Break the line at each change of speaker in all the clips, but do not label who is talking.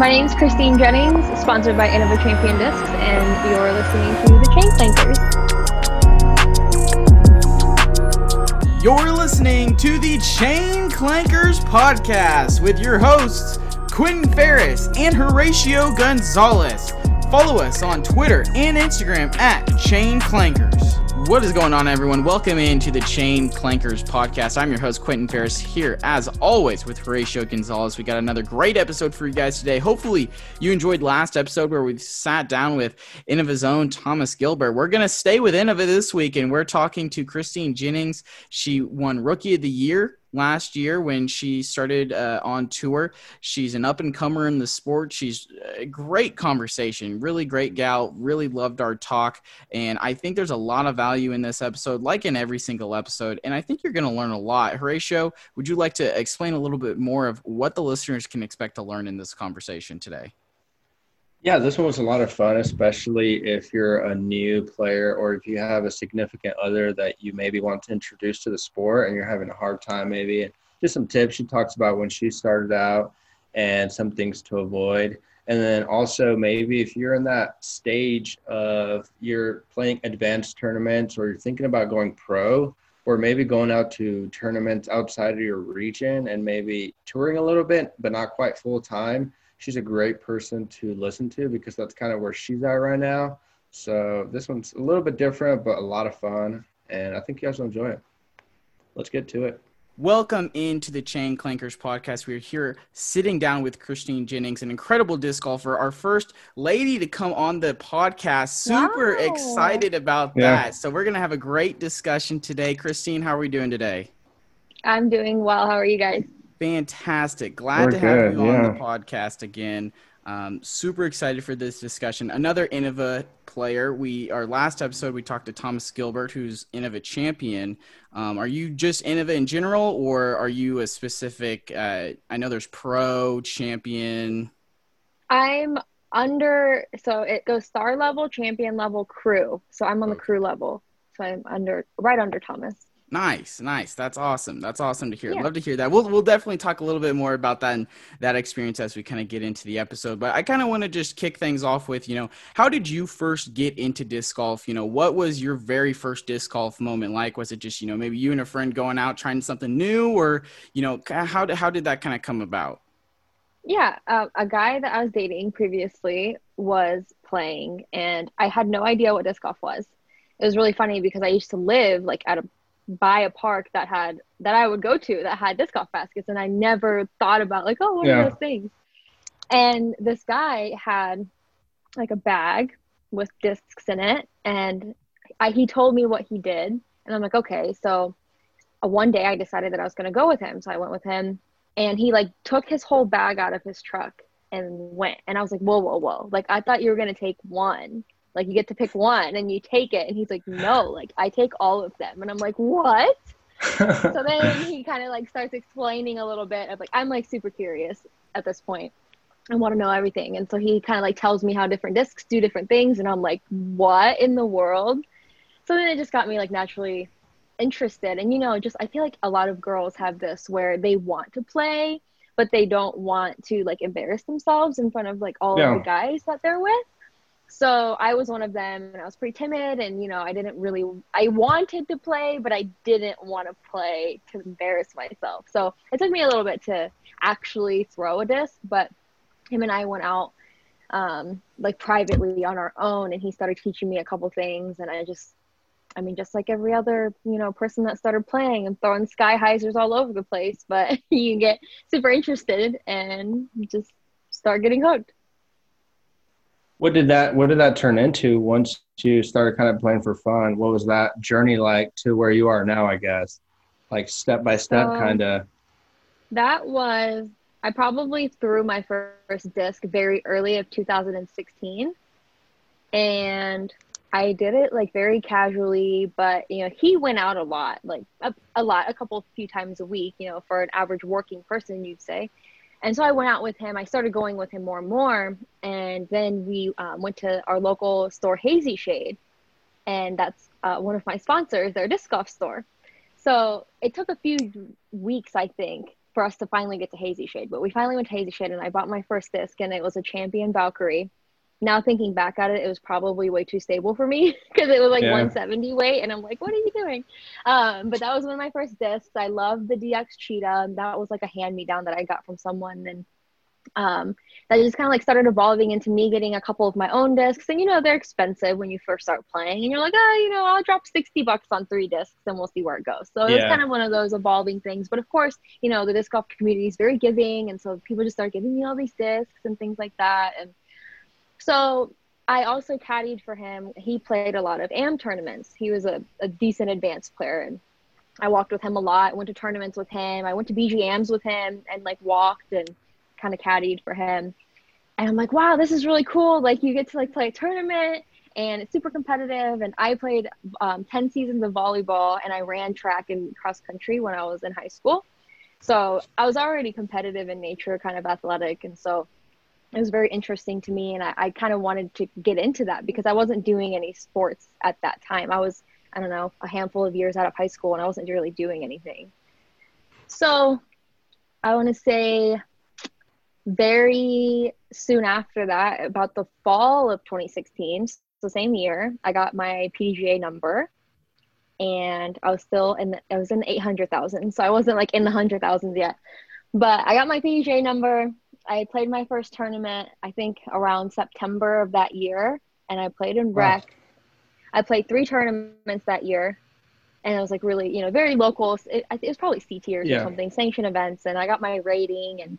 My name is Christine Jennings, sponsored by Innova Champion Discs, and you're listening to the Chain
Clankers. You're listening to the Chain Clankers podcast with your hosts, Quentin Ferris and Horatio Gonzalez. Follow us on Twitter and Instagram at Chain Clankers. What is going on, everyone? Welcome into the Chain Clankers podcast. I'm your host, Quentin Ferris, here as always with Horatio Gonzalez. We got another great episode for you guys today. Hopefully, you enjoyed last episode where we sat down with Innova's own Thomas Gilbert. We're going to stay with Innova this week, and we're talking to Christine Jennings. She won Rookie of the Year last year when she started uh, on tour. She's an up and comer in the sport. She's a great conversation, really great gal. Really loved our talk. And I think there's a lot of value in this episode, like in every single episode. And I think you're going to learn a lot. Horatio, would you like to explain a little bit more of what the listeners can expect to learn in this conversation today?
Yeah, this one was a lot of fun, especially if you're a new player or if you have a significant other that you maybe want to introduce to the sport and you're having a hard time, maybe. Just some tips she talks about when she started out and some things to avoid. And then also, maybe if you're in that stage of you're playing advanced tournaments or you're thinking about going pro, or maybe going out to tournaments outside of your region and maybe touring a little bit, but not quite full time she's a great person to listen to because that's kind of where she's at right now. So this one's a little bit different, but a lot of fun, and I think you guys will enjoy it. Let's get to it.
Welcome into the Chain Clankers podcast. We're here sitting down with Christine Jennings, an incredible disc golfer, our first lady to come on the podcast. Super wow. excited about yeah. that. So, we're going to have a great discussion today. Christine, how are we doing today?
I'm doing well. How are you guys?
Fantastic. Glad We're to have you yeah. on the podcast again. Um, super excited for this discussion. Another Innova player. We our last episode we talked to Thomas Gilbert, who's Innova champion. Um, are you just Innova in general, or are you a specific? Uh, I know there's pro champion.
I'm under, so it goes star level, champion level, crew. So I'm on the crew level. So I'm under, right under Thomas.
Nice, nice. That's awesome. That's awesome to hear. Yeah. Love to hear that. We'll we'll definitely talk a little bit more about that and that experience as we kind of get into the episode. But I kind of want to just kick things off with, you know, how did you first get into disc golf? You know, what was your very first disc golf moment like? Was it just, you know, maybe you and a friend going out trying something new or, you know, how did how did that kind of come about?
Yeah, uh, a guy that I was dating previously was playing and I had no idea what disc golf was. It was really funny because I used to live like at a buy a park that had that I would go to that had disc golf baskets, and I never thought about like, oh, what yeah. are those things? And this guy had like a bag with discs in it, and I, he told me what he did, and I'm like, okay. So uh, one day I decided that I was going to go with him, so I went with him, and he like took his whole bag out of his truck and went, and I was like, whoa, whoa, whoa! Like I thought you were going to take one like you get to pick one and you take it and he's like no like i take all of them. And i'm like what? So then he kind of like starts explaining a little bit of like i'm like super curious at this point. I want to know everything. And so he kind of like tells me how different discs do different things and i'm like what in the world? So then it just got me like naturally interested. And you know just i feel like a lot of girls have this where they want to play but they don't want to like embarrass themselves in front of like all yeah. of the guys that they're with so I was one of them and I was pretty timid and you know I didn't really I wanted to play but I didn't want to play to embarrass myself. So it took me a little bit to actually throw a disc, but him and I went out um, like privately on our own and he started teaching me a couple things and I just I mean just like every other, you know, person that started playing and throwing sky hyzers all over the place, but you get super interested and just start getting hooked
what did that what did that turn into once you started kind of playing for fun? What was that journey like to where you are now i guess? Like step by step um, kind of
that was i probably threw my first disc very early of 2016 and i did it like very casually but you know he went out a lot like a, a lot a couple few times a week you know for an average working person you'd say and so I went out with him. I started going with him more and more. And then we um, went to our local store, Hazy Shade. And that's uh, one of my sponsors, their disc golf store. So it took a few weeks, I think, for us to finally get to Hazy Shade. But we finally went to Hazy Shade and I bought my first disc and it was a champion Valkyrie. Now thinking back at it, it was probably way too stable for me because it was like yeah. 170 weight and I'm like, what are you doing? Um, but that was one of my first discs. I love the DX Cheetah. That was like a hand me down that I got from someone and um, that just kind of like started evolving into me getting a couple of my own discs. And you know, they're expensive when you first start playing, and you're like, oh, you know, I'll drop 60 bucks on three discs and we'll see where it goes. So yeah. it's kind of one of those evolving things. But of course, you know, the disc golf community is very giving. And so people just start giving me all these discs and things like that. And so I also caddied for him. He played a lot of AM tournaments. He was a, a decent advanced player. And I walked with him a lot. I went to tournaments with him. I went to BGMs with him and like walked and kind of caddied for him. And I'm like, wow, this is really cool. Like you get to like play a tournament and it's super competitive. And I played um, 10 seasons of volleyball and I ran track and cross country when I was in high school. So I was already competitive in nature, kind of athletic. And so it was very interesting to me. And I, I kind of wanted to get into that because I wasn't doing any sports at that time. I was, I don't know, a handful of years out of high school and I wasn't really doing anything. So I want to say very soon after that, about the fall of 2016, so same year, I got my PDGA number and I was still in the, I was in the 800,000. So I wasn't like in the hundred thousands yet, but I got my PDGA number. I played my first tournament, I think around September of that year. And I played in rec. Wow. I played three tournaments that year and I was like really, you know, very local. It, it was probably C tiers yeah. or something, sanctioned events. And I got my rating and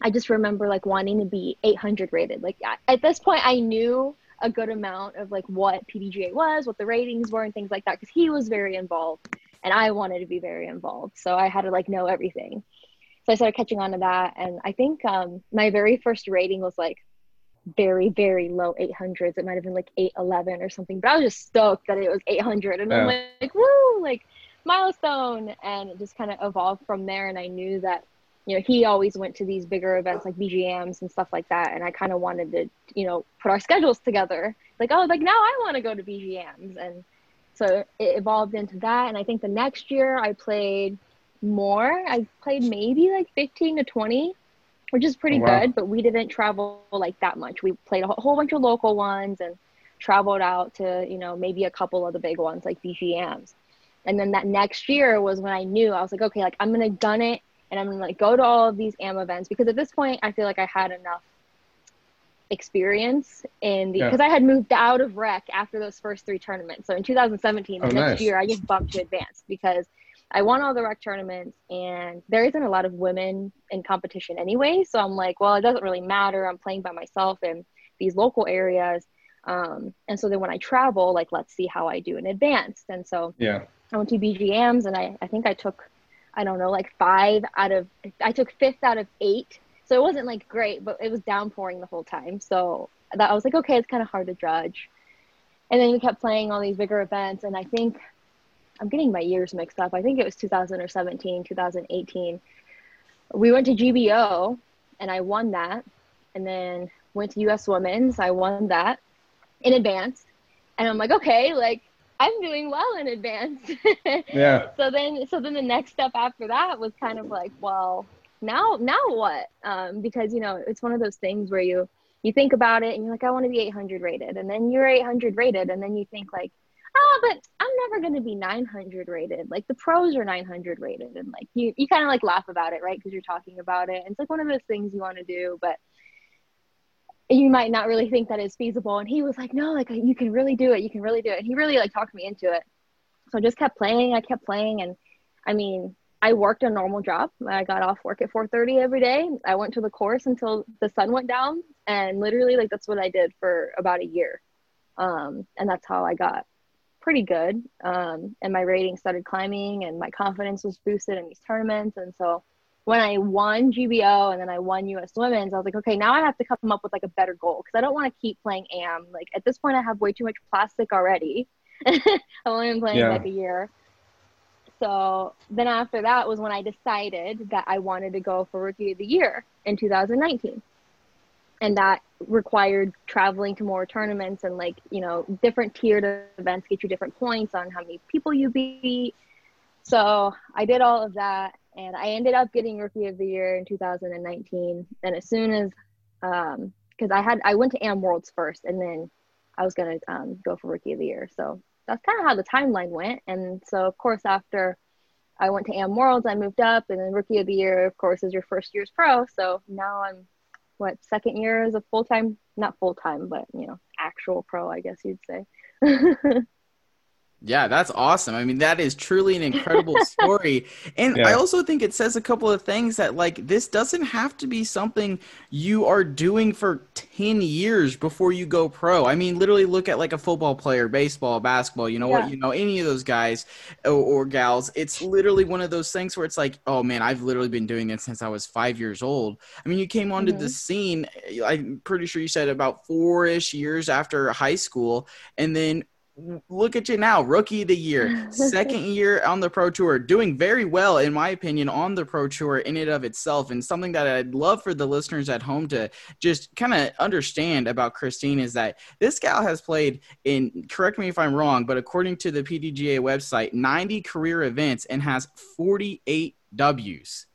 I just remember like wanting to be 800 rated. Like at this point, I knew a good amount of like what PDGA was, what the ratings were, and things like that because he was very involved, and I wanted to be very involved. So I had to like know everything. So I started catching on to that, and I think um, my very first rating was like very very low 800s. It might have been like 811 or something, but I was just stoked that it was 800, and yeah. I'm like, like woo, like milestone, and it just kind of evolved from there. And I knew that you know, he always went to these bigger events like BGMs and stuff like that. And I kind of wanted to, you know, put our schedules together. Like, oh, like now I want to go to BGMs. And so it evolved into that. And I think the next year I played more. I played maybe like 15 to 20, which is pretty oh, wow. good, but we didn't travel like that much. We played a whole bunch of local ones and traveled out to, you know, maybe a couple of the big ones like BGMs. And then that next year was when I knew I was like, okay, like I'm going to gun it and I'm gonna like go to all of these AM events because at this point I feel like I had enough experience in the because yeah. I had moved out of rec after those first three tournaments. So in 2017, the oh, next nice. year, I just bumped to advanced because I won all the rec tournaments and there isn't a lot of women in competition anyway. So I'm like, well, it doesn't really matter. I'm playing by myself in these local areas. Um, and so then when I travel, like, let's see how I do in advanced. And so
yeah,
I went to BGMs and I, I think I took I don't know, like five out of, I took fifth out of eight. So it wasn't like great, but it was downpouring the whole time. So that I was like, okay, it's kind of hard to judge. And then we kept playing all these bigger events. And I think I'm getting my years mixed up. I think it was 2017, 2018. We went to GBO and I won that. And then went to US Women's. I won that in advance. And I'm like, okay, like I'm doing well in advance.
yeah.
So then, so then the next step after that was kind of like, well, now, now what? Um, because you know, it's one of those things where you you think about it and you're like, I want to be 800 rated, and then you're 800 rated, and then you think like, oh, but I'm never going to be 900 rated. Like the pros are 900 rated, and like you you kind of like laugh about it, right? Because you're talking about it. And it's like one of those things you want to do, but you might not really think that is feasible. And he was like, no, like you can really do it. You can really do it. And he really like talked me into it. So I just kept playing. I kept playing. And I mean, I worked a normal job. I got off work at 4:30 every day. I went to the course until the sun went down, and literally, like that's what I did for about a year. Um, and that's how I got pretty good. Um, and my rating started climbing, and my confidence was boosted in these tournaments. And so when I won GBO and then I won US Women's, I was like, okay, now I have to come up with like a better goal because I don't want to keep playing AM. Like at this point, I have way too much plastic already. I've only been playing yeah. like a year. So then after that was when I decided that I wanted to go for Rookie of the Year in 2019. And that required traveling to more tournaments and like, you know, different tiered events get you different points on how many people you beat. So I did all of that and I ended up getting Rookie of the Year in 2019. And as soon as, um, because I had I went to Am Worlds first, and then I was gonna um, go for Rookie of the Year. So that's kind of how the timeline went. And so of course after I went to Am Worlds, I moved up, and then Rookie of the Year, of course, is your first year's pro. So now I'm what second year as a full time, not full time, but you know, actual pro, I guess you'd say.
Yeah, that's awesome. I mean, that is truly an incredible story. And yeah. I also think it says a couple of things that, like, this doesn't have to be something you are doing for 10 years before you go pro. I mean, literally look at like a football player, baseball, basketball, you know yeah. what, you know, any of those guys or, or, gals. It's literally one of those things where it's like, oh man, I've literally been doing it since I was five years old. I mean, you came onto mm-hmm. the scene, I'm pretty sure you said about four ish years after high school. And then look at you now, rookie of the year, second year on the pro tour, doing very well, in my opinion, on the pro tour in and of itself. And something that I'd love for the listeners at home to just kind of understand about Christine is that this gal has played in, correct me if I'm wrong, but according to the PDGA website, 90 career events and has 48 W's.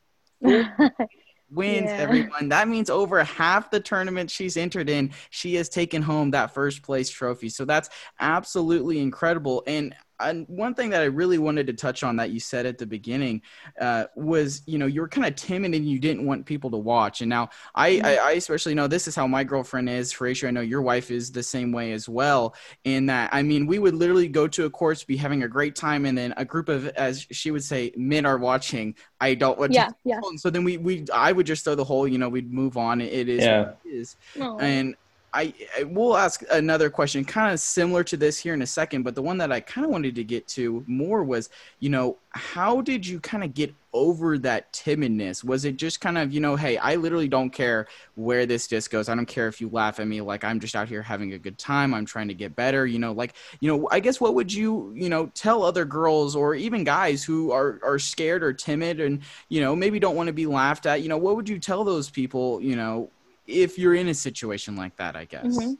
wins yeah. everyone. That means over half the tournament she's entered in, she has taken home that first place trophy. So that's absolutely incredible. And and one thing that I really wanted to touch on that you said at the beginning uh, was, you know, you were kind of timid and you didn't want people to watch. And now I, mm-hmm. I, I, especially know this is how my girlfriend is. Horatio, I know your wife is the same way as well. In that, I mean, we would literally go to a course, be having a great time, and then a group of, as she would say, men are watching. I don't want
yeah,
to.
Yeah.
So then we, we, I would just throw the whole, you know, we'd move on. It is yeah. it is. And I, I will ask another question, kind of similar to this here in a second, but the one that I kind of wanted to get to more was, you know, how did you kind of get over that timidness? Was it just kind of, you know, hey, I literally don't care where this disc goes. I don't care if you laugh at me. Like I'm just out here having a good time. I'm trying to get better. You know, like, you know, I guess what would you, you know, tell other girls or even guys who are are scared or timid and, you know, maybe don't want to be laughed at? You know, what would you tell those people, you know, if you're in a situation like that, I guess. Mm-hmm.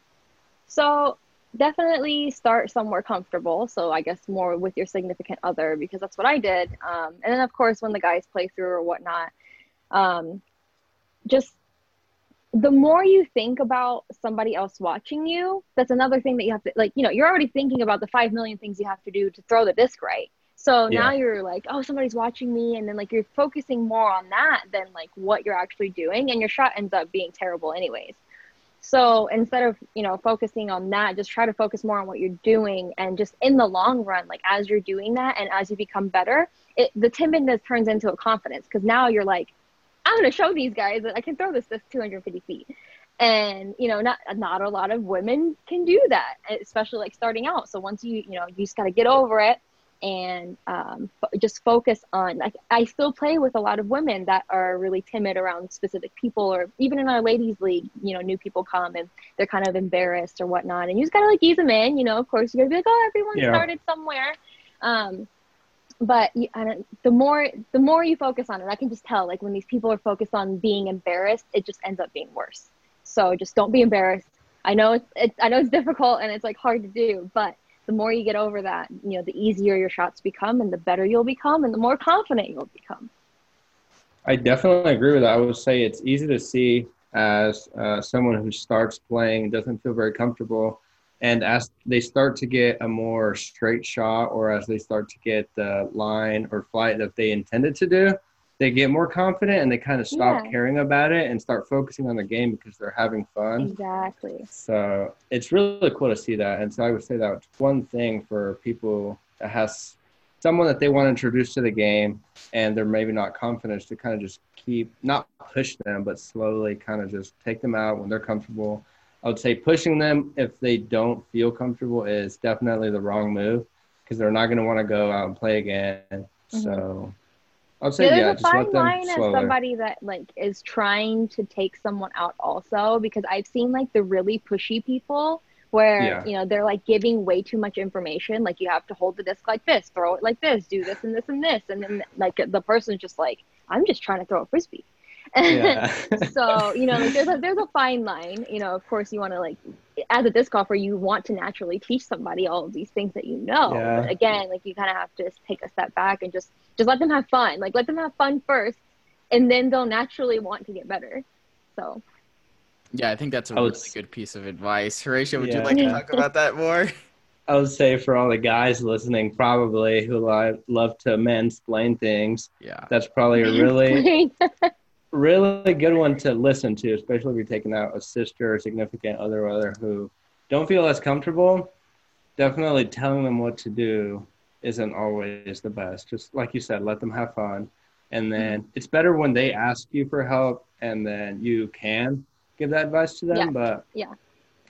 So definitely start somewhere comfortable. So I guess more with your significant other because that's what I did. Um, and then of course when the guys play through or whatnot, um, just the more you think about somebody else watching you, that's another thing that you have to like. You know, you're already thinking about the five million things you have to do to throw the disc right. So yeah. now you're like, oh, somebody's watching me. And then like you're focusing more on that than like what you're actually doing. And your shot ends up being terrible anyways. So instead of, you know, focusing on that, just try to focus more on what you're doing. And just in the long run, like as you're doing that and as you become better, it, the timidness turns into a confidence because now you're like, I'm going to show these guys that I can throw this this 250 feet. And, you know, not, not a lot of women can do that, especially like starting out. So once you, you know, you just got to get over it and um, just focus on like i still play with a lot of women that are really timid around specific people or even in our ladies league you know new people come and they're kind of embarrassed or whatnot. And you just gotta like ease them in you know of course you're gonna be like oh everyone yeah. started somewhere. Um, but you, the more the more you focus on it i can just tell like when these people are focused on being embarrassed it just ends up being worse. So just don't be embarrassed. I know it's, it's i know it's difficult and it's like hard to do but the more you get over that, you know, the easier your shots become and the better you'll become and the more confident you'll become.
I definitely agree with that. I would say it's easy to see as uh, someone who starts playing doesn't feel very comfortable and as they start to get a more straight shot or as they start to get the line or flight that they intended to do they get more confident and they kind of stop yeah. caring about it and start focusing on the game because they're having fun.
Exactly.
So it's really cool to see that. And so I would say that one thing for people that has someone that they want to introduce to the game and they're maybe not confident to kind of just keep not push them but slowly kind of just take them out when they're comfortable. I would say pushing them if they don't feel comfortable is definitely the wrong move because they're not going to want to go out and play again. Mm-hmm. So
Say yeah, there's yeah, a fine line as somebody that like is trying to take someone out also because I've seen like the really pushy people where yeah. you know they're like giving way too much information like you have to hold the disc like this throw it like this do this and this and this and then like the person's just like i'm just trying to throw a frisbee yeah. so you know like there's a there's a fine line you know of course you want to like as a disc golfer, you want to naturally teach somebody all of these things that you know.
Yeah.
But again, like you kind of have to just take a step back and just just let them have fun. Like let them have fun first, and then they'll naturally want to get better. So
Yeah, I think that's a
I
really
would
good piece of advice. Horatio, would you like to talk about that more?
I would say for all the guys listening, probably who love to mansplain things,
Yeah.
that's probably a really, really good one to listen to, especially if you're taking out a sister or significant other, other who don't feel as comfortable. Definitely telling them what to do isn't always the best. Just like you said, let them have fun. And then mm-hmm. it's better when they ask you for help and then you can give that advice to them.
Yeah.
But
Yeah.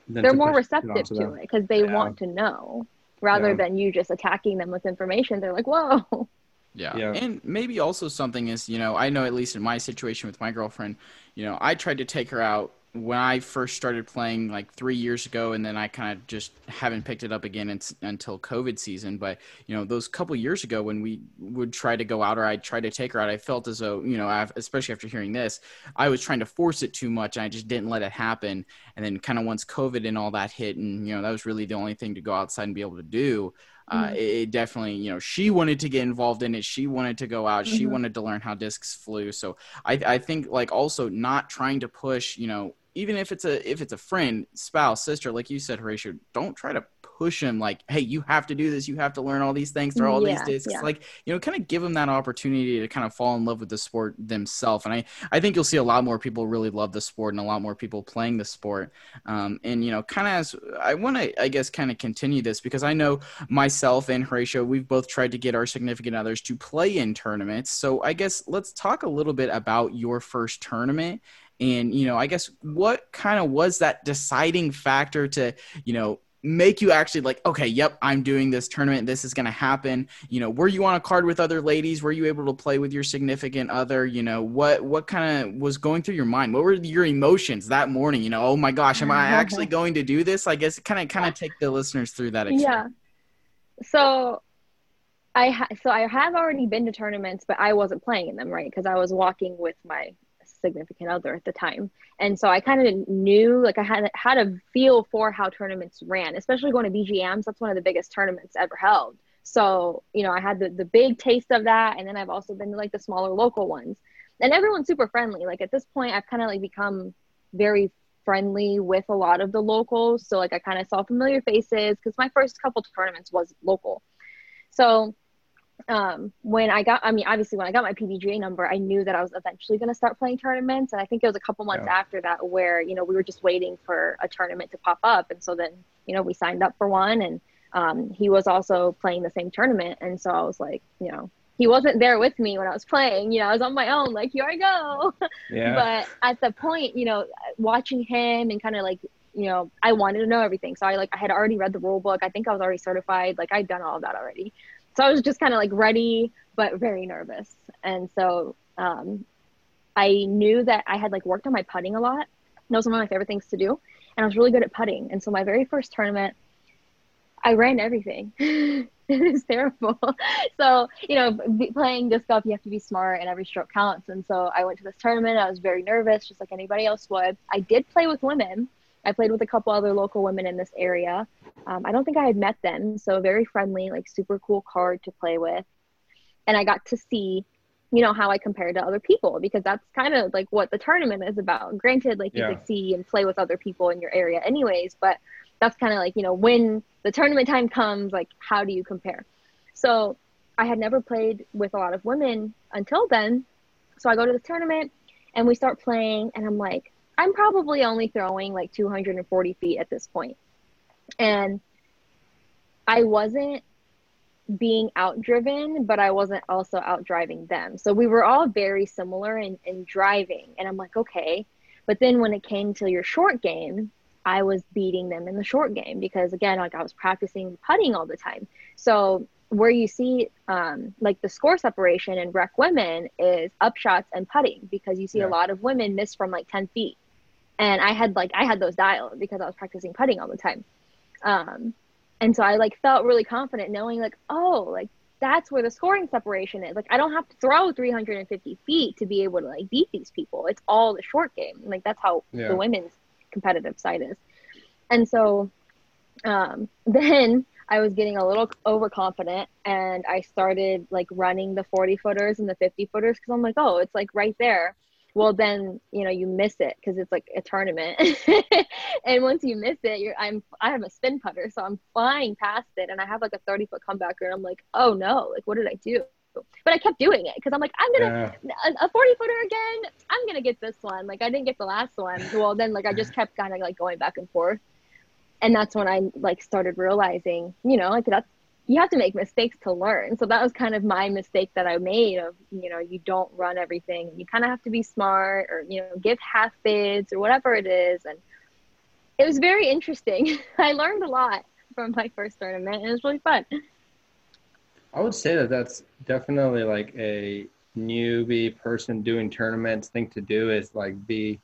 they're more receptive
onto
to it because they
Yeah.
want to know rather
Yeah.
than you just attacking them with information. They're like, whoa.
Yeah.
Yeah.
And maybe also something is, you know, I know at least in my situation with my girlfriend, you know, I tried to take her out when I first started playing like three years ago, and then I kind of just haven't picked it up again it's, until COVID season. But, you know, those couple years ago when we would try to go out or I'd try to take her out, I felt as though, you know, I've, especially after hearing this, I was trying to force it too much and I just didn't let it happen. And then kind of once COVID and all that hit, and, you know, that was really the only thing to go outside and be able to do uh,
Mhm.
it, it definitely you know she wanted to get involved in it she wanted to go out she
Mhm.
wanted to learn how discs flew so I, I think like also not trying to push you know even if it's a if it's a friend spouse sister like you said horatio don't try to push them like hey you have to do this you have to learn all these things throw all
Yeah,
these discs
yeah.
like you know kind of give them that opportunity to kind of fall in love with the sport themselves and i i think you'll see a lot more people really love the sport and a lot more people playing the sport um, and you know kind of as i want to i guess kind of continue this because i know myself and Horatio, we've both tried to get our significant others to play in tournaments. So I guess let's talk a little bit about your first tournament. And, you know, I guess what kind of was that deciding factor to, you know, make you actually like, okay, yep, I'm doing this tournament. This is going to happen. You know, were you on a card with other ladies? Were you able to play with your significant other? You know, what, what kind of was going through your mind? What were your emotions that morning? You know, oh my gosh, am I mm-hmm. actually going to do this? I guess kind of, kind of take the listeners through that. experience.
Yeah. So I ha- so I have already been to tournaments, but I wasn't playing in them, right? Because I was walking with my significant other at the time, and so I kind of knew, like, I had had a feel for how tournaments ran, especially going to BGMs. That's one of the biggest tournaments ever held. So you know, I had the the big taste of that, and then I've also been to like the smaller local ones, and everyone's super friendly. Like at this point, I've kind of like become very friendly with a lot of the locals. So like I kind of saw familiar faces because my first couple tournaments was local. So um, when I got, I mean, obviously when I got my PDGA number, I knew that I was eventually going to start playing tournaments. And I think it was a couple months
Yeah.
after that where, you know, we were just waiting for a tournament to pop up. And so then, you know, we signed up for one and um, he was also playing the same tournament. And so I was like, you know, he wasn't there with me when I was playing, you know, I was on my own, like, here I go.
Yeah.
But at the point, you know, watching him and kind of like, you know, I wanted to know everything. So I like I had already read the rule book. I think I was already certified. Like I'd done all of that already. So I was just kind of like ready, but very nervous. And so um, I knew that I had like worked on my putting a lot. That was one of my favorite things to do. And I was really good at putting. And so my very first tournament, I ran everything. it was terrible. So, you know, b- playing disc golf, you have to be smart and every stroke counts. And so I went to this tournament. I was very nervous, just like anybody else would. I did play with women. I played with a couple other local women in this area. Um, I don't think I had met them. So, very friendly, like super cool card to play with. And I got to see, you know, how I compared to other people because that's kind of like what the tournament is about. Granted, like you could see and play with other people in your area, anyways, but that's kind of like, you know, when the tournament time comes, like, how do you compare? So, I had never played with a lot of women until then. So, I go to this tournament and we start playing, and I'm like, I'm probably only throwing like 240 feet at this point. And I wasn't being outdriven, but I wasn't also outdriving them. So we were all very similar in, in driving. And I'm like, okay. But then when it came to your short game, I was beating them in the short game because again, like I was practicing putting all the time. So where you see um, like the score separation in rec women is upshots and putting because you see
Yeah.
a lot of women miss from like 10 feet. And I had like I had those dialed because I was practicing putting all the time. Um, and so I like felt really confident knowing like, oh, like that's where the scoring separation is. Like I don't have to throw 350 feet to be able to like beat these people. It's all the short game. Like that's how
Yeah.
the women's competitive side is. And so um, then I was getting a little overconfident and I started like running the 40 footers and the 50 footers because I'm like, oh, it's like right there. Well, then you know you miss it because it's like a tournament, and once you miss it, you're I'm I have a spin putter, so I'm flying past it, and I have like a 30 foot comebacker, and I'm like, oh no, like what did I do? But I kept doing it because I'm like, I'm gonna yeah. a, a 40 footer again. I'm gonna get this one. Like I didn't get the last one. Well, then like I just kept kind of like going back and forth and that's when I like started realizing, you know, like that's you have to make mistakes to learn. So that was kind of my mistake that I made of, you know, you don't run everything. You kind of have to be smart or, you know, give half bids or whatever it is. And it was very interesting. I learned a lot from my first tournament and it was really fun.
I would say that that's definitely like a newbie person doing tournaments thing to do is like be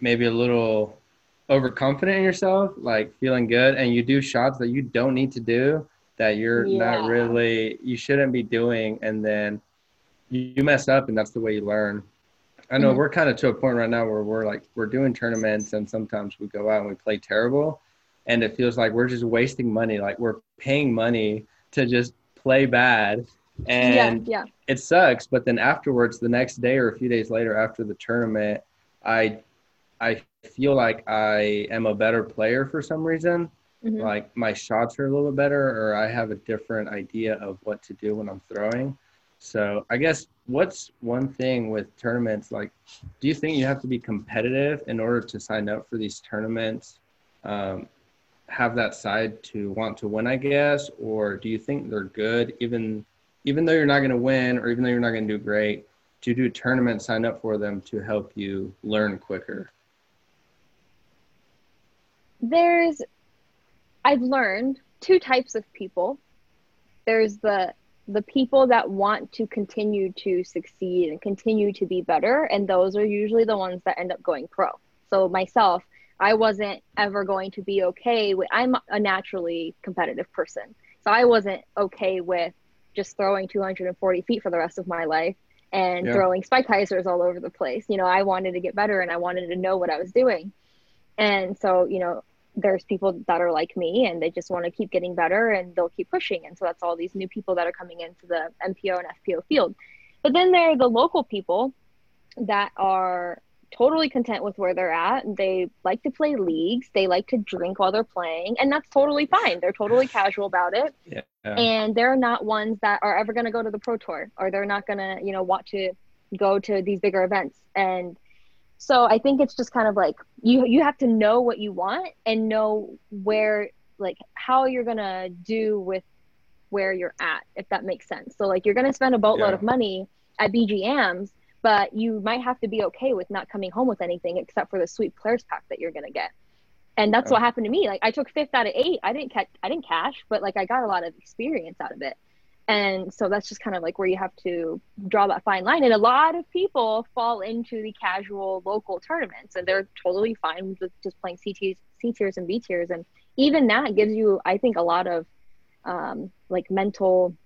maybe a little overconfident in yourself, like feeling good, and you do shots that you don't need to do that you're yeah. not really you shouldn't be doing, and then you mess up, and that's the way you learn. I know mm-hmm. we're kind of to a point right now where we're like we're doing tournaments, and sometimes we go out and we play terrible, and it feels like we're just wasting money. Like we're paying money to just play bad, and yeah, yeah. it sucks. But then afterwards, the next day or a few days later after the tournament, I I feel like I am a better player for some reason. Mm-hmm. Like my shots are a little bit better, or I have a different idea of what to do when I'm throwing. So I guess what's one thing with tournaments? Like, do you think you have to be competitive in order to sign up for these tournaments? Um, have that side to want to win, I guess, or do you think they're good even even though you're not going to win or even though you're not going to do great? To do tournaments, sign up for them to help you learn quicker
there's I've learned two types of people. There's the the people that want to continue to succeed and continue to be better and those are usually the ones that end up going pro. So myself, I wasn't ever going to be okay with I'm a naturally competitive person. So I wasn't okay with just throwing 240 feet for the rest of my life and yeah. throwing spike hyzers all over the place. You know, I wanted to get better and I wanted to know what I was doing. And so, you know, there's people that are like me and they just want to keep getting better and they'll keep pushing. And so that's all these new people that are coming into the MPO and FPO field. But then there are the local people that are totally content with where they're at. They like to play leagues. They like to drink while they're playing, and that's totally fine. They're totally casual about it. Yeah. And they're not ones that are ever going to go to the pro tour, or they're not going to, you know, want to go to these bigger events. And so i think it's just kind of like you you have to know what you want and know where like how you're gonna do with where you're at if that makes sense. So like you're gonna spend a boatload yeah. of money at bgms but you might have to be okay with not coming home with anything except for the sweet players pack that you're gonna get. And that's what happened to me. Like i took fifth out of eight. I didn't catch i didn't cash but like i got a lot of experience out of it and so that's just kind of like where you have to draw that fine line. And a lot of people fall into the casual local tournaments and they're totally fine with just playing C tiers, C tiers and B tiers. And even that gives you, I think, a lot of um, like mental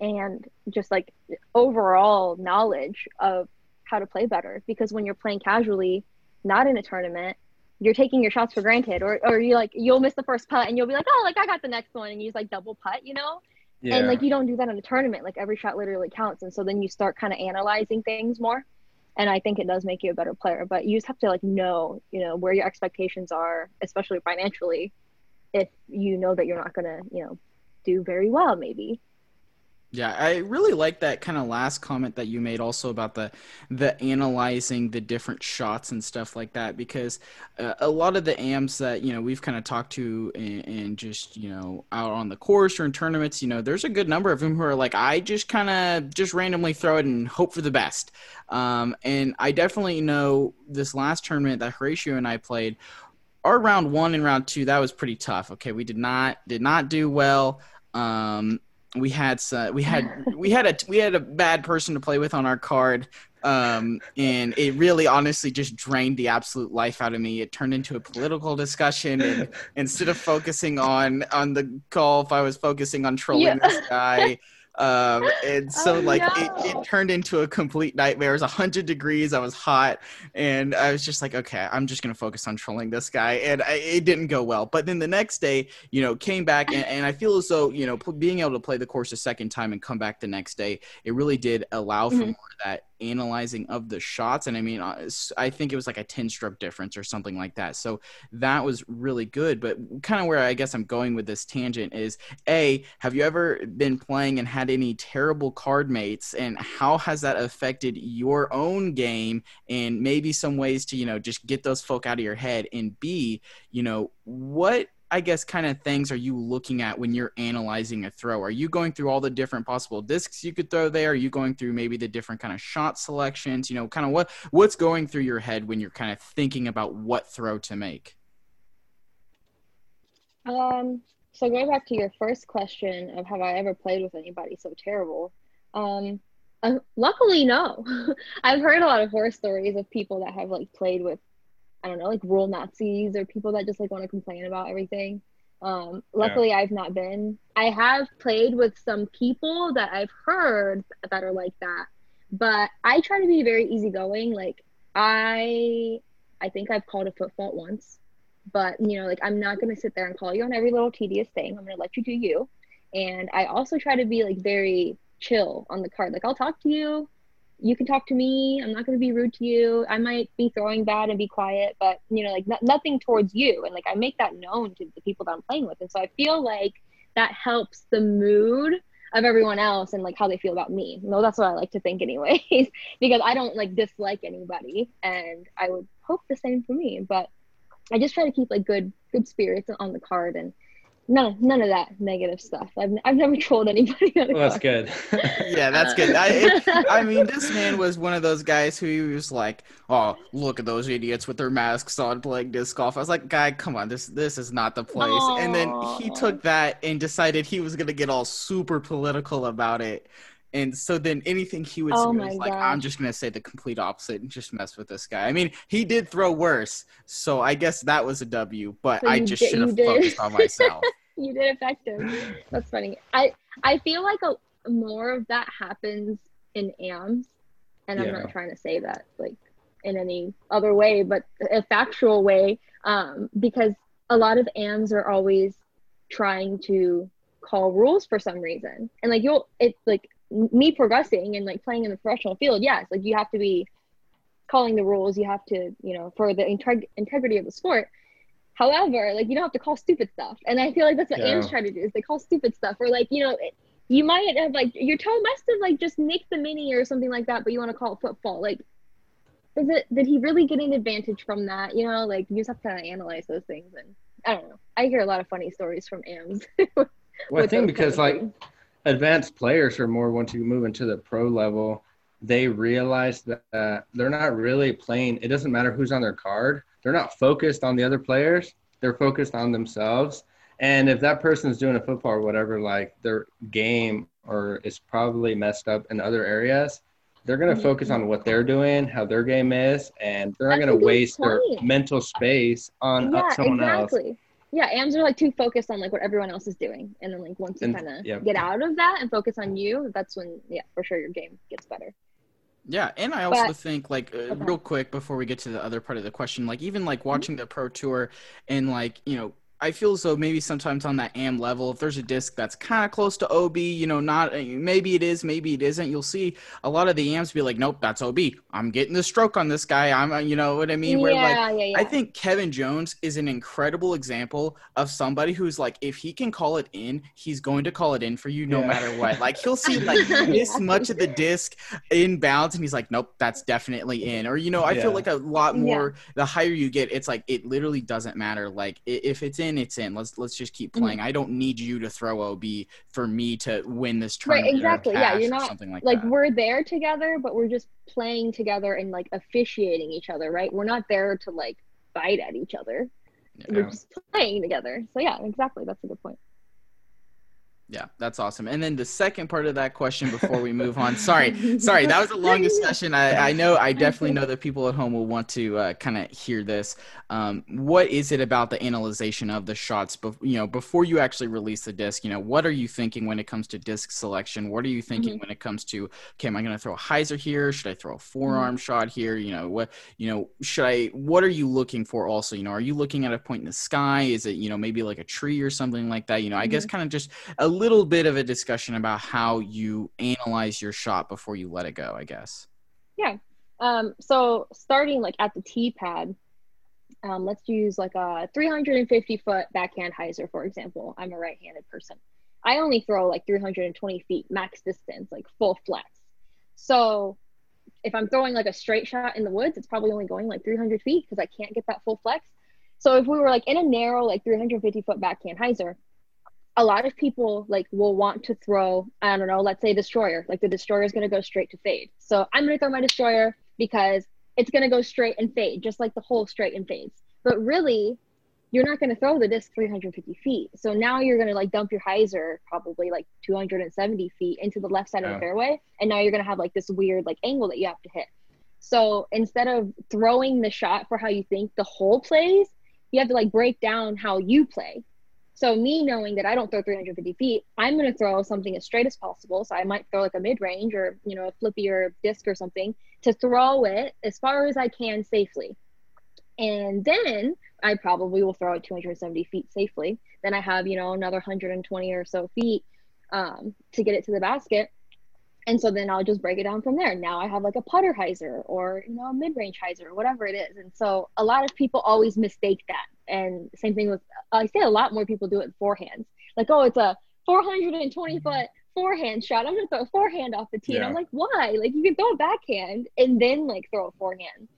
and just like overall knowledge of how to play better. Because when you're playing casually, not in a tournament, you're taking your shots for granted or, or you like you'll miss the first putt and you'll be like oh like i got the next one and you just like double putt you know yeah. And like you don't do that in a tournament. Like every shot literally counts. And so then you start kind of analyzing things more. And I think it does make you a better player. But you just have to like know, you know, where your expectations are, especially financially, if you know that you're not gonna, you know, do very well maybe.
Yeah, I really like that kind of last comment that you made also about the the analyzing the different shots and stuff like that because uh, a lot of the AMs that you know we've kind of talked to and, just you know out on the course or in tournaments, you know, there's a good number of them who are like, I just kind of just randomly throw it and hope for the best. Um, and I definitely know this last tournament that Horatio and I played, our round one and round two that was pretty tough. Okay, we did not did not do well. Um, we had uh, we had we had a we had a bad person to play with on our card um, and it really honestly just drained the absolute life out of me it turned into a political discussion and instead of focusing on on the golf i was focusing on trolling yeah. this guy Um, and so
Oh,
like
no.
it, it turned into a complete nightmare. It was hundred degrees. I was hot, and I was just like, okay, I'm just gonna focus on trolling this guy, and I, it didn't go well. But then the next day, you know, came back, and, and I feel as though you know, pl- being able to play the course a second time and come back the next day, it really did allow for
Mhm.
more of that analyzing of the shots. And I mean, uh, I think it was like a ten stroke difference or something like that. So that was really good. But kind of where I guess I'm going with this tangent is a have you ever been playing and had any terrible card mates and how has that affected your own game and maybe some ways to you know just get those folk out of your head and b you know what I guess kind of things are you looking at when you're analyzing a throw? Are you going through all the different possible discs you could throw there? Are you going through maybe the different kind of shot selections? You know, kind of what what's going through your head when you're kind of thinking about what throw to make?
Um, so going back to your first question of have I ever played with anybody so terrible? Um, uh, luckily, no. I've heard a lot of horror stories of people that have like played with, I don't know, like rule Nazis or people that just like want to complain about everything. Um, luckily, I've not been. I have played with some people that I've heard that are like that, but I try to be very easygoing. Like I, I think I've called a foot fault once but you know like i'm not going to sit there and call you on every little tedious thing i'm going to let you do you and i also try to be like very chill on the card like i'll talk to you you can talk to me. I'm not going to be rude to you. I might be throwing bad and be quiet but you know like no- nothing towards you. And like i make that known to the people that i'm playing with. And so i feel like that helps the mood of everyone else and like how they feel about me. No that's what i like to think anyways because i don't like dislike anybody. And i would hope the same for me. But I just try to keep like good good spirits on the card and none none of that negative stuff. I've I've never trolled anybody on
Well, that's good.
Yeah, that's good. I, it, I mean, this man was one of those guys who he was like, "Oh, look at those idiots with their masks on playing disc golf." I was like, "Guy, come on, this this is not the place." And then he took that and decided he was gonna get all super political about it. And so then anything he would
Oh
say
my
was like, "I'm just gonna say the complete opposite and just mess with this guy." I mean, he did throw worse, so I guess that was a W. But
So
I just should have focused on myself.
you did effective. That's funny. I I feel like a more of that happens in AMs, and I'm not trying to say that like in any other way, but a factual way, um, because a lot of AMs are always trying to call rules for some reason, and like you'll it's like me progressing and like playing in the professional field. Yes, like you have to be calling the rules. You have to you know for the integ- integrity of the sport. However, like you don't have to call stupid stuff, and I feel like that's what
Yeah.
AMs try to do is they call stupid stuff, or like you know, it, you might have like your toe must have like just nicked the mini or something like that, but you want to call it foot fault. Like, is it did he really get an advantage from that? You know, like you just have to kind of analyze those things, and I don't know. I hear a lot of funny stories from AMs.
Well, I think because
kind of
like
things.
advanced players are more once you move into the pro level, they realize that uh, they're not really playing. It doesn't matter who's on their card. They're not focused on the other players. They're focused on themselves. And if that person's doing a foot fault or whatever, like their game or is probably messed up in other areas, they're going to focus on what they're doing, how their game is, and they're not going to waste their mental space on
yeah,
someone else.
exactly. Yeah, AMs are like too focused on like what everyone else is doing, and then like once you kind of
yeah.
get out of that and focus on you, that's when yeah, for sure your game gets better.
Yeah, and I also
But-
think like uh,
Okay.
real quick before we get to the other part of the question, like even like watching the pro tour and like you know. I feel as though maybe sometimes on that AM level, if there's a disc that's kind of close to OB, you know, not uh, maybe it is, maybe it isn't. You'll see a lot of the AMs be like, "Nope, that's OB. I'm getting the stroke on this guy. I'm, uh, you know what I mean?" Where like
yeah, yeah, yeah.
I think Kevin Jones is an incredible example of somebody who's like, if he can call it in, he's going to call it in for you no
Yeah.
matter what. Like he'll see like this much of the disc in bounds, and he's like, nope, that's definitely in. Or you know, I feel like a lot
Yeah.
more. The higher you get, it's like it literally doesn't matter. Like if it's in, it's in. Let's let's just keep
Mhm.
playing. I don't need you to throw OB for me to win this
Right,
tournament. or
exactly. Yeah, you're not-
something like,
like
that.
we're there together, but we're just playing together and like officiating each other, right? We're not there to like fight at each other. We're just playing together. So yeah, exactly. That's a good point.
Yeah, that's awesome. And then the second part of that question before we move on. Sorry, sorry, that was a long discussion. I, I know, I definitely know that people at home will want to uh, kind of hear this. Um, what is it about the analyzation of the shots? Be- you know, before you actually release the disc, you know, what are you thinking when it comes to disc selection? What are you thinking mm-hmm. when it comes to, okay, am I going to throw a hyzer here? Should I throw a forearm mm-hmm. shot here? You know, what, you know, should I? What are you looking for? Also, you know, are you looking at a point in the sky? Is it, you know, maybe like a tree or something like that? You know, I mm-hmm. guess kind of just a little bit of a discussion about how you analyze your shot before you let it go, I guess.
Yeah. Um, so starting like at the tee pad, um, let's use like a 350 foot backhand hyzer, for example. I'm a right handed person. I only throw like 320 feet max distance, like full flex. So if I'm throwing like a straight shot in the woods, it's probably only going like 300 feet because I can't get that full flex. So if we were like in a narrow, like 350 foot backhand hyzer, a lot of people like will want to throw i don't know let's say destroyer like the destroyer is going to go straight to fade. So i'm going to throw my destroyer because it's going to go straight and fade just like the hole straight and fades. But really you're not going to throw the disc 350 feet. So now you're going to like dump your hyzer probably like 270 feet into the left side yeah. of the fairway and now you're going to have like this weird like angle that you have to hit. So instead of throwing the shot for how you think the hole plays you have to like break down how you play so me knowing that I don't throw 350 feet, I'm going to throw something as straight as possible. So I might throw like a mid range or you know a flippy or disc or something to throw it as far as I can safely. And then I probably will throw it 270 feet safely. Then I have you know another 120 or so feet um, to get it to the basket. And so then I'll just break it down from there. Now I have like a putter hyzer or you know a mid range hyzer or whatever it is. And so a lot of people always mistake that and same thing with I say a lot more people do it forehands. Like, oh, it's a 420 mm-hmm. foot forehand shot. I'm gonna throw a forehand off the tee. Yeah. And I'm like, why? Like you can throw a backhand and then like throw a forehand.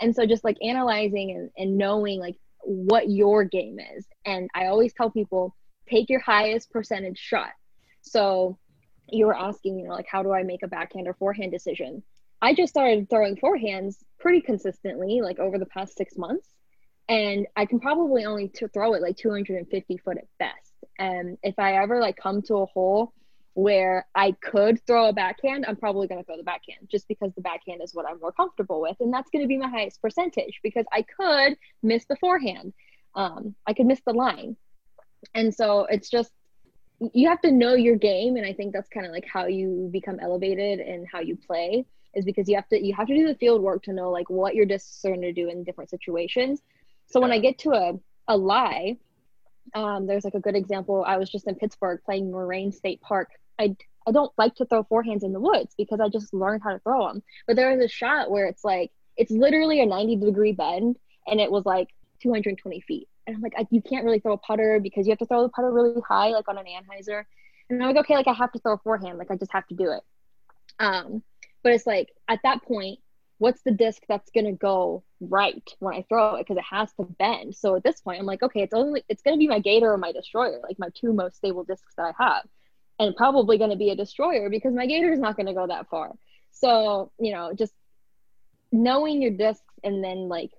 And so just like analyzing and, and knowing like what your game is. And I always tell people take your highest percentage shot. So you were asking, you know, like how do I make a backhand or forehand decision? I just started throwing forehands pretty consistently, like over the past six months and I can probably only throw it like 250 foot at best. And if I ever like come to a hole where I could throw a backhand, I'm probably going to throw the backhand just because the backhand is what I'm more comfortable with. And that's going to be my highest percentage because I could miss the forehand. Um, I could miss the line. And so it's just, you have to know your game. And I think that's kind of like how you become elevated and how you play is because you have to, you have to do the field work to know like what your discs are going to do in different situations so yeah. when I get to a, a lie, um, there's like a good example. I was just in Pittsburgh playing Moraine State Park. I, I don't like to throw forehands in the woods because I just learned how to throw them. But there was a shot where it's like, it's literally a 90 degree bend and it was like 220 feet. And I'm like, I, you can't really throw a putter because you have to throw the putter really high, like on an anhyzer. And I'm like, okay, like I have to throw a forehand. Like I just have to do it. Um, but it's like at that point, what's the disc that's going to go right when I throw it because it has to bend. So at this point, I'm like, okay, it's only it's going to be my gator or my destroyer, like my two most stable discs that I have, and probably going to be a destroyer because my gator is not going to go that far. So you know, just knowing your discs and then like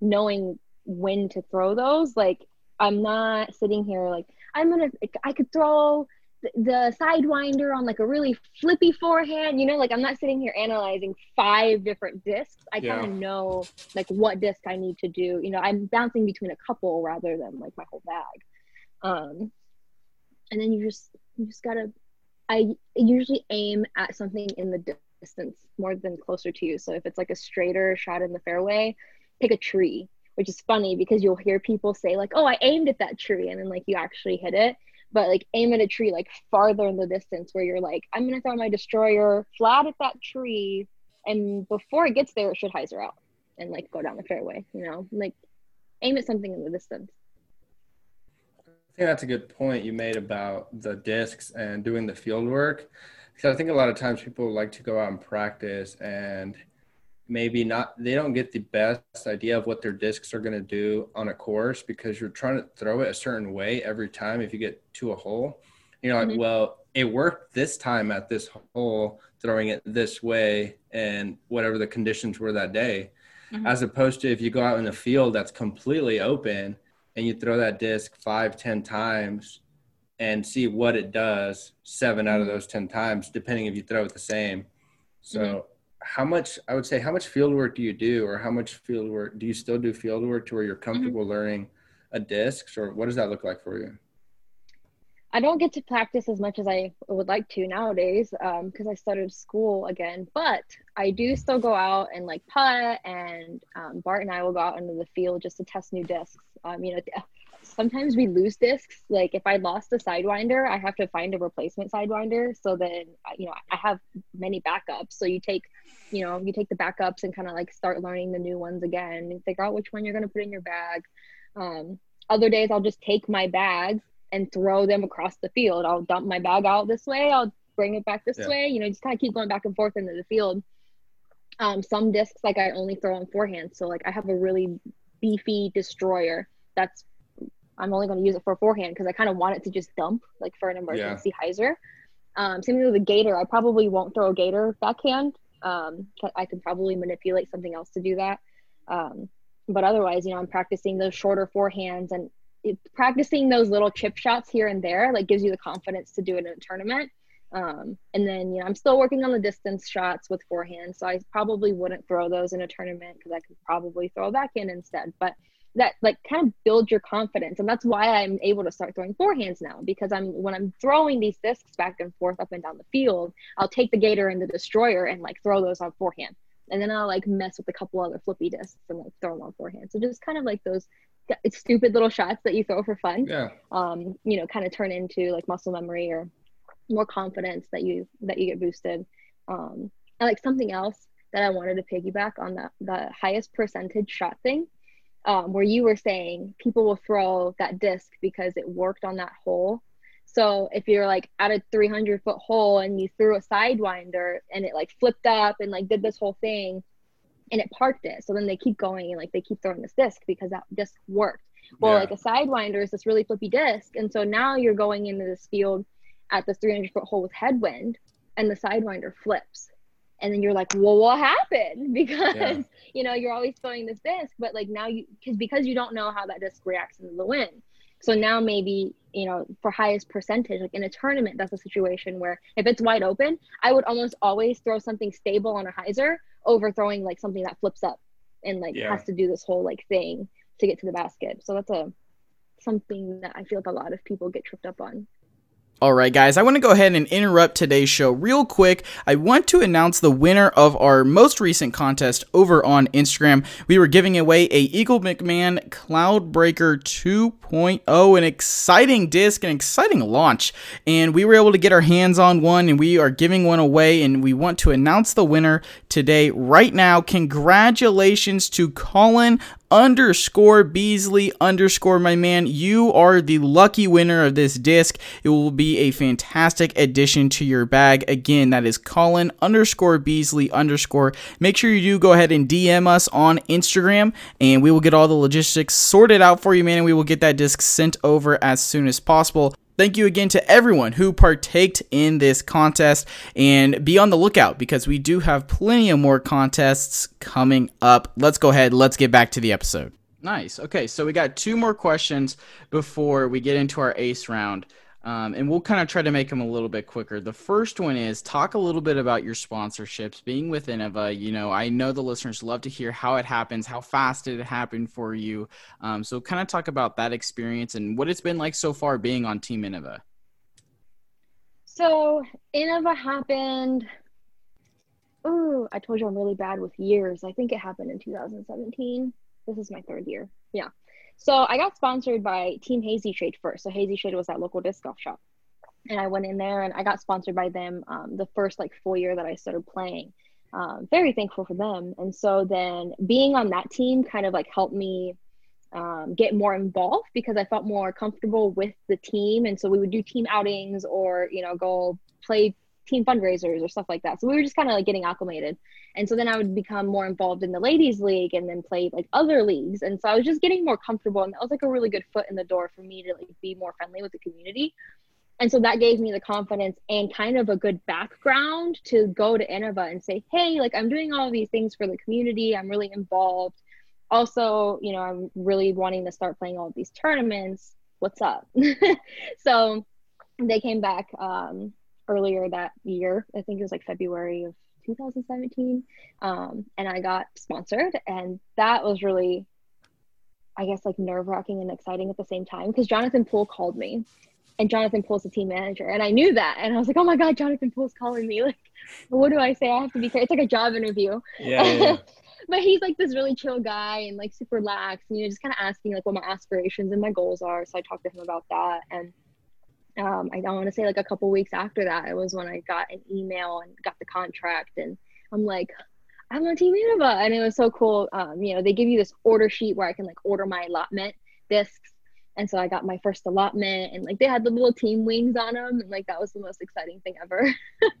knowing when to throw those, like I'm not sitting here like I'm gonna I could throw the sidewinder on like a really flippy forehand you know? Like i'm not sitting here analyzing five different discs. I yeah. kind of know like what disc i need to do. You know i'm bouncing between a couple rather than like my whole bag. Um and then you just you just gotta i usually aim at something in the distance more than closer to you. So if it's like a straighter shot in the fairway pick a tree which is funny because you'll hear people say like oh i aimed at that tree and then like you actually hit it but like aim at a tree like farther in the distance where you're like, I'm gonna throw my destroyer flat at that tree, and before it gets there, it should hyzer out and like go down the fairway. You know, like aim at something in the distance.
I think that's a good point you made about the discs and doing the field work. Because I think a lot of times people like to go out and practice and maybe not they don't get the best idea of what their discs are going to do on a course because you're trying to throw it a certain way every time if you get to a hole you're like mm-hmm. well it worked this time at this hole throwing it this way and whatever the conditions were that day mm-hmm. as opposed to if you go out in the field that's completely open and you throw that disc five ten times and see what it does seven out of those 10 times, depending if you throw it the same. So, mm-hmm. How much, I would say, how much field work do you do, or how much field work do you still do field work to where you're mm-hmm. comfortable mm-hmm. learning a disc, or what does that look like for you?
I don't get to practice as much as I would like to nowadays because um, I started school again. But I do still go out and like putt, and um, Bart and I will go out into the field just to test new discs. Um, you know, sometimes we lose discs. Like if I lost a sidewinder, I have to find a replacement sidewinder. So then, you know, I have many backups. So you take, you know, you take the backups and kind of like start learning the new ones again and figure out which one you're going to put in your bag. Um, other days, I'll just take my bags and throw them across the field. I'll dump my bag out this way. I'll bring it back this yeah. way. You know, just kind of keep going back and forth into the field. Um, some discs like I only throw on forehand. So like I have a really beefy destroyer that's I'm only going to use it for forehand because I kind of want it to just dump like for an emergency yeah. hyzer. Um, same with the gator. I probably won't throw a gator backhand. Um, I can probably manipulate something else to do that. Um, but otherwise, you know, I'm practicing those shorter forehands and it, practicing those little chip shots here and there, like gives you the confidence to do it in a tournament. Um, and then, you know, I'm still working on the distance shots with forehand. So I probably wouldn't throw those in a tournament because I could probably throw a backhand instead. But that like kind of build your confidence. And that's why i'm able to start throwing forehands now because i'm when i'm throwing these discs back and forth up and down the field i'll take the gator and the destroyer and like throw those on forehand. And then i'll like mess with a couple other flippy discs and like throw them on forehand. So just kind of like those stupid little shots that you throw for fun
yeah.
um you know kind of turn into like muscle memory or more confidence that you that you get boosted. Um and like something else that i wanted to piggyback on that the highest percentage shot thing um, where you were saying people will throw that disc because it worked on that hole. So if you're like at a 300 foot hole and you threw a sidewinder and it like flipped up and like did this whole thing and it parked it. So then they keep going and like they keep throwing this disc because that disc worked. Well, yeah. like a sidewinder is this really flippy disc. And so now you're going into this field at this 300 foot hole with headwind and the sidewinder flips and then you're like well what happened because yeah. you know you're always throwing this disc but like now you because because you don't know how that disc reacts in the wind so now maybe you know for highest percentage like in a tournament that's a situation where if it's wide open i would almost always throw something stable on a hyzer over throwing like something that flips up and like yeah. has to do this whole like thing to get to the basket so that's a something that i feel like a lot of people get tripped up on
all right, guys, I want to go ahead and interrupt today's show real quick. I want to announce the winner of our most recent contest over on Instagram. We were giving away a Eagle McMahon Cloudbreaker 2.0, an exciting disc, an exciting launch, and we were able to get our hands on one, and we are giving one away, and we want to announce the winner today, right now. Congratulations to Colin underscore Beasley underscore my man. You are the lucky winner of this disc. It will be a fantastic addition to your bag. Again, that is Colin underscore Beasley underscore. Make sure you do go ahead and DM us on Instagram and we will get all the logistics sorted out for you, man, and we will get that disc sent over as soon as possible. Thank you again to everyone who partaked in this contest and be on the lookout because we do have plenty of more contests coming up. Let's go ahead, let's get back to the episode. Nice. Okay, so we got two more questions before we get into our ace round. Um, and we'll kind of try to make them a little bit quicker. The first one is talk a little bit about your sponsorships, being with Innova. You know, I know the listeners love to hear how it happens, how fast it happen for you. Um, so, kind of talk about that experience and what it's been like so far being on Team Innova.
So, Innova happened. Oh, I told you I'm really bad with years. I think it happened in 2017. This is my third year. Yeah. So I got sponsored by Team Hazy Shade first. So Hazy Shade was that local disc golf shop. And I went in there and I got sponsored by them um, the first like full year that I started playing. Um, very thankful for them. And so then being on that team kind of like helped me um, get more involved because I felt more comfortable with the team. And so we would do team outings or, you know, go play team fundraisers or stuff like that. So we were just kind of like getting acclimated. And so then I would become more involved in the ladies league and then play like other leagues. And so I was just getting more comfortable and that was like a really good foot in the door for me to like be more friendly with the community. And so that gave me the confidence and kind of a good background to go to Innova and say, hey, like I'm doing all these things for the community. I'm really involved. Also, you know, I'm really wanting to start playing all these tournaments. What's up? so they came back um, earlier that year. I think it was like February of 2017. Um, and I got sponsored, and that was really, I guess, like nerve wracking and exciting at the same time because Jonathan Poole called me, and Jonathan Poole's the team manager, and I knew that, and I was like, oh my god, Jonathan Poole's calling me. Like, what do I say? I have to be. It's like a job interview.
Yeah. yeah.
but he's like this really chill guy and like super lax, and you know, just kind of asking like what my aspirations and my goals are. So I talked to him about that, and um, I don't want to say like a couple weeks after that, it was when I got an email and got the contract, and I'm like, I'm on Team Innova, and it was so cool. Um, you know, they give you this order sheet where I can like order my allotment discs, and so I got my first allotment, and like they had the little team wings on them, and like that was the most exciting thing ever.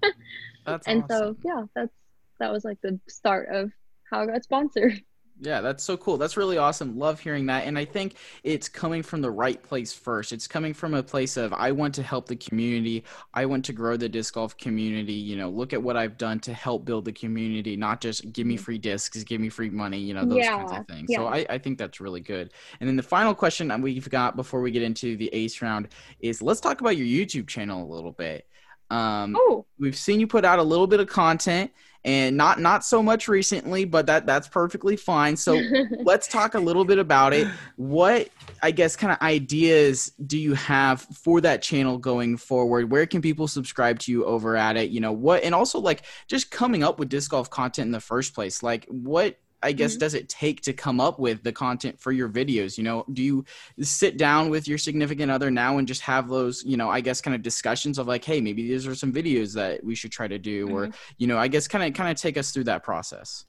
that's
and
awesome.
so yeah, that's that was like the start of how I got sponsored.
Yeah, that's so cool. That's really awesome. Love hearing that. And I think it's coming from the right place first. It's coming from a place of I want to help the community. I want to grow the disc golf community. You know, look at what I've done to help build the community, not just give me
Mm-hmm.
free discs, give me free money, you know, those kinds of things.
yeah.
So I, I think that's really good. And then the final question we've got before we get into the ace round is let's talk about your YouTube channel a little bit. Um,
Oh,
we've seen you put out a little bit of content and not not so much recently but that that's perfectly fine. So let's talk a little bit about it. What i guess kind of ideas do you have for that channel going forward? Where can people subscribe to you over at it you know what and also like just coming up with disc golf content in the first place? Like what I guess
Mhm.
does it take to come up with the content for your videos? You know, do you sit down with your significant other now and just have those, you know, I guess kind of discussions of like, hey, maybe these are some videos that we should try to do, or you know, I guess kind of kind of take us through that process.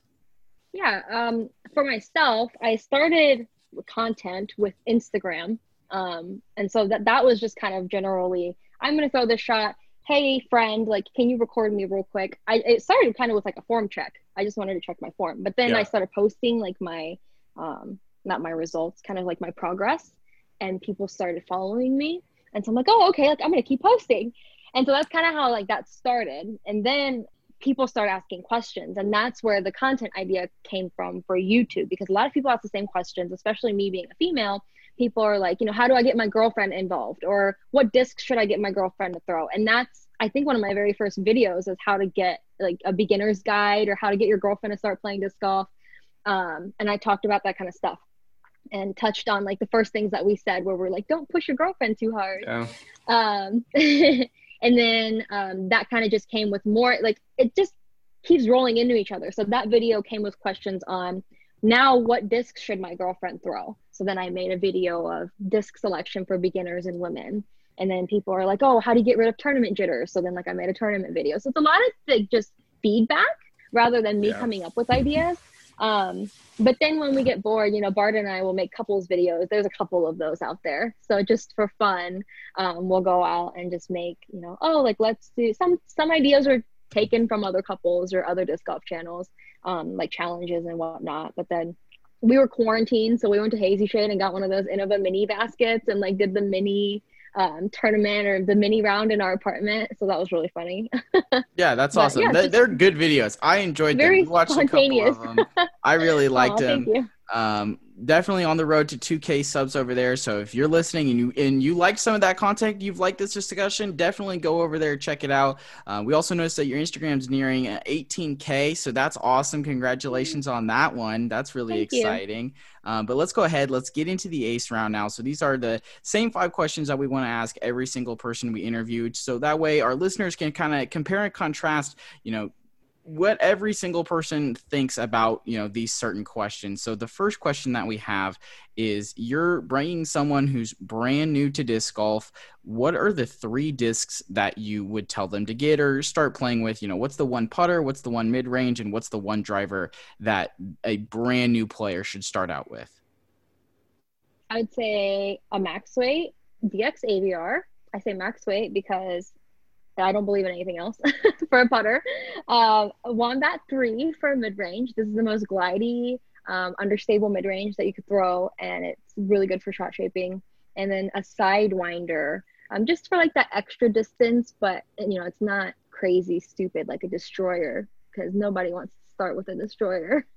Yeah, um, for myself, I started content with Instagram, um, and so that that was just kind of generally, I'm gonna throw this shot. Hey, friend, like, can you record me real quick? I it started kind of with like a form check. I just wanted to check my form, but then
Yeah.
I started posting like my, um, not my results, kind of like my progress, and people started following me, and so I'm like, oh, okay, like I'm gonna keep posting, and so that's kind of how like that started, and then people start asking questions. And that's where the content idea came from for youtube because a lot of people ask the same questions especially me being a female people are like you know how do i get my girlfriend involved? Or what disc should i get my girlfriend to throw? And that's i think one of my very first videos is how to get like a beginner's guide or how to get your girlfriend to start playing disc golf. Um, and i talked about that kind of stuff and touched on like the first things that we said where we're like don't push your girlfriend too hard.
Yeah.
um, and then um, that kind of just came with more like it just keeps rolling into each other. So that video came with questions on now what discs should my girlfriend throw? So then i made a video of disc selection for beginners and women. And then people are like oh how do you get rid of tournament jitters? So then like i made a tournament video. So it's a lot of like just feedback rather than me
Yeah.
coming up with ideas. Um, but then when we get bored you know bart and i will make couples videos. There's a couple of those out there. So just for fun um, we'll go out and just make you know oh like let's do some some ideas are taken from other couples or other disc golf channels um, like challenges and whatnot but then we were quarantined so we went to hazy shade and got one of those innova mini baskets and like did the mini um, tournament or the mini round in our apartment so that was really funny
Yeah, that's awesome.
yeah,
They-
just-
They're good videos. I enjoyed them.
Very
We watched a couple
spontaneous.
of them. I really liked
Aw,
them.
thank you
um, definitely on the road to 2k subs over there. So if you're listening and you and you like some of that content you've liked this discussion definitely go over there check it out. Uh, we also noticed that your instagram's nearing uh, 18k so that's awesome. Congratulations on that one. That's really
Thank
exciting. Um, but let's go ahead let's get into the ace round now. So these are the same five questions that we want to ask every single person we interviewed. So that way our listeners can kind of compare and contrast you know what every single person thinks about you know these certain questions. So the first question that we have is you're bringing someone who's brand new to disc golf. What are the three discs that you would tell them to get or start playing with? You know what's the one putter what's the one mid-range and what's the one driver that a brand new player should start out with?
I would say a max weight DX Aviar. I say max weight because I don't believe in anything else for a putter. Um, Wombat 3 for mid range. This is the most glidey, um, understable mid range that you could throw, and it's really good for shot shaping. And then a Sidewinder, um, just for like that extra distance, but you know, it's not crazy stupid like a destroyer because nobody wants to start with a destroyer.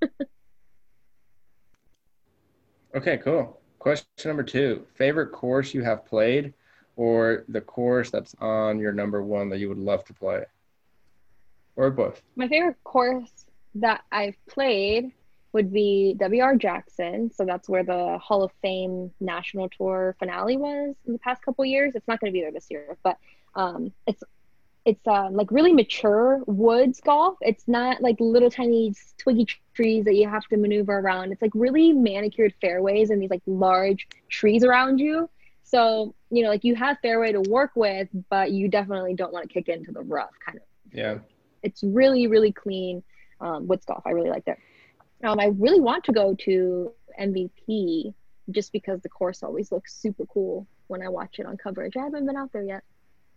Okay, cool. Question number two: Favorite course you have played, or the course that's on your number one that you would love to play? Or both?
My favorite course that I've played would be WR Jackson. So that's where the Hall of Fame National Tour finale was in the past couple years. It's not going to be there this year, but um, it's it's uh, like really mature woods golf. It's not like little tiny twiggy trees that you have to maneuver around. It's like really manicured fairways and these like large trees around you. So, you know, like you have fairway to work with, but you definitely don't want to kick into the rough kind of.
Yeah.
It's really, really clean um, woods golf. I really like that. Um, I really want to go to MVP just because the course always looks super cool when I watch it on coverage. I haven't been out there yet.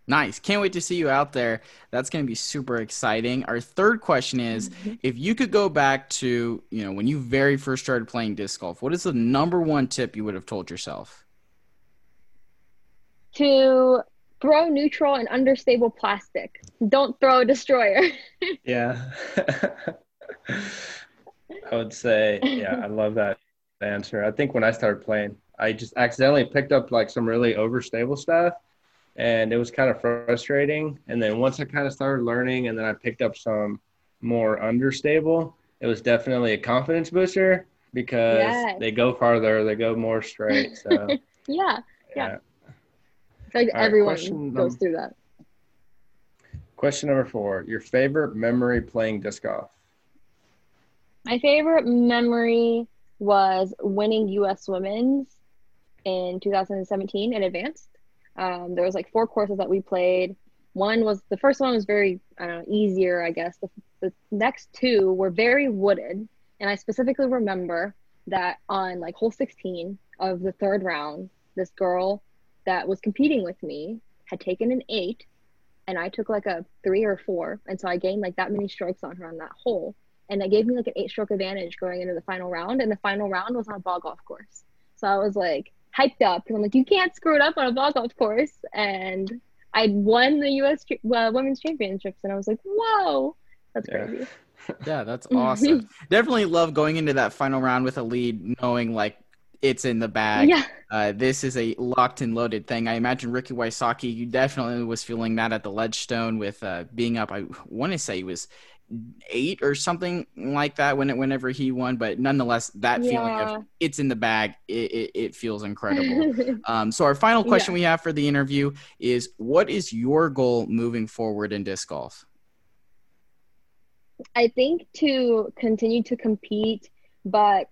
Nice. Can't wait to see you out there. That's going to be super exciting. Our third question is mm-hmm. if you could go back to, you know, when you very first started playing disc golf, what is the number one tip you would have told yourself?
To throw neutral and understable plastic. Don't throw a destroyer.
yeah. I would say, yeah, I love that answer. I think when I started playing, I just accidentally picked up like some really overstable stuff and it was kind of frustrating. And then once I kind of started learning, and then I picked up some more understable, it was definitely a confidence booster because yes. they go farther, they go more straight. So
yeah, yeah. yeah. Like All everyone right, goes through that.
Question number four: Your favorite memory playing disc golf?
My favorite memory was winning U.S. Women's in 2017 in advanced. Um, there was like four courses that we played. One was the first one was very I don't know easier I guess. The, the next two were very wooded, and I specifically remember that on like hole 16 of the third round, this girl that was competing with me had taken an eight, and I took like a three or four, and so I gained like that many strokes on her on that hole, and that gave me like an eight stroke advantage going into the final round, and the final round was on a ball golf course. So I was like, hyped up because I'm like, you can't screw it up on a ball golf course. And I won the U.S. Uh, Women's Championships, and I was like, whoa, that's yeah. crazy.
Yeah, that's awesome. Definitely love going into that final round with a lead, knowing like it's in the bag.
Yeah.
Uh, this is a locked and loaded thing. I imagine Ricky Wysocki, you definitely was feeling that at the Ledgestone with uh, being up. I want to say he was eight or something like that when it, whenever he won. But nonetheless, that yeah. feeling of it's in the bag, it, it, it feels incredible. um, so our final question yeah. we have for the interview is: What is your goal moving forward in disc golf?
I think to continue to compete, but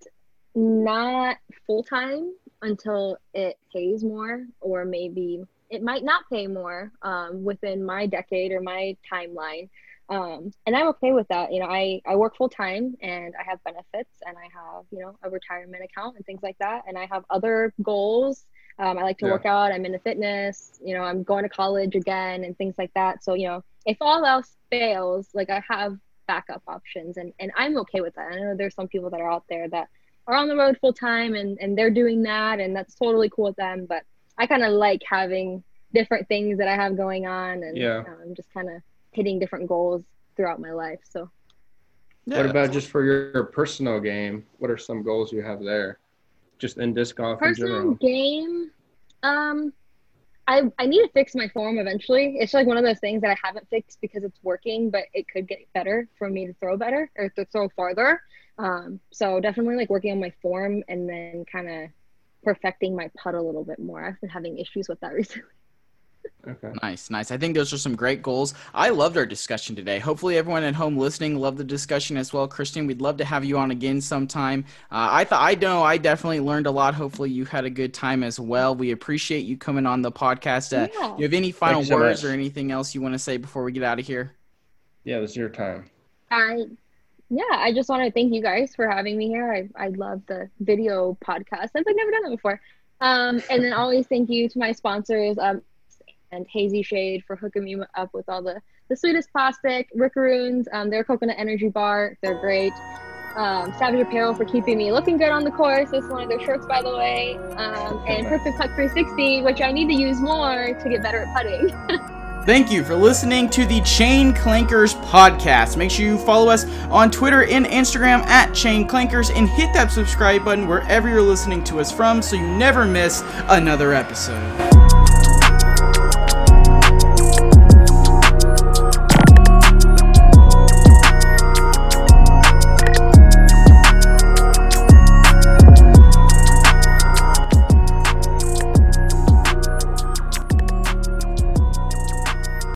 not full time until it pays more, or maybe it might not pay more um, within my decade or my timeline. Um, and I'm okay with that. You know, I, I work full time and I have benefits and I have, you know, a retirement account and things like that. And I have other goals. Um, I like to yeah. work out. I'm into fitness. You know, I'm going to college again and things like that. So, you know, if all else fails, like I have backup options and, and I'm okay with that. I know there's some people that are out there that are on the road full time and, and they're doing that and that's totally cool with them. But I kind of like having different things that I have going on and yeah. I'm um, just kind of hitting different goals throughout my life. So,
yeah, what about just for your personal game? What are some goals you have there? Just in disc golf
personal game. Um, I I need to fix my form eventually. It's like one of those things that I haven't fixed because it's working, but it could get better for me to throw better or to throw farther. Um, so definitely like working on my form and then kind of perfecting my putt a little bit more. I've been having issues with that recently.
Okay. Nice, nice. I think those are some great goals. I loved our discussion today. Hopefully, everyone at home listening loved the discussion as well. Christian, we'd love to have you on again sometime. Uh, I thought I know I definitely learned a lot. Hopefully, you had a good time as well. We appreciate you coming on the podcast. Uh, yeah. You have any final so words much. or anything else you want to say before we get out of here?
Yeah, this is your time.
I yeah, I just want to thank you guys for having me here. I I love the video podcast. I've like never done it before. Um, and then always thank you to my sponsors. Um, and Hazy Shade for hooking me up with all the, the sweetest plastic, Rickaroons, um, their coconut energy bar. They're great. Um, Savage Apparel for keeping me looking good on the course. This is one of their shirts, by the way. Um, and Perfect Putt 360, which I need to use more to get better at putting.
Thank you for listening to the Chain Clankers podcast. Make sure you follow us on Twitter and Instagram at Chain Clankers and hit that subscribe button wherever you're listening to us from so you never miss another episode.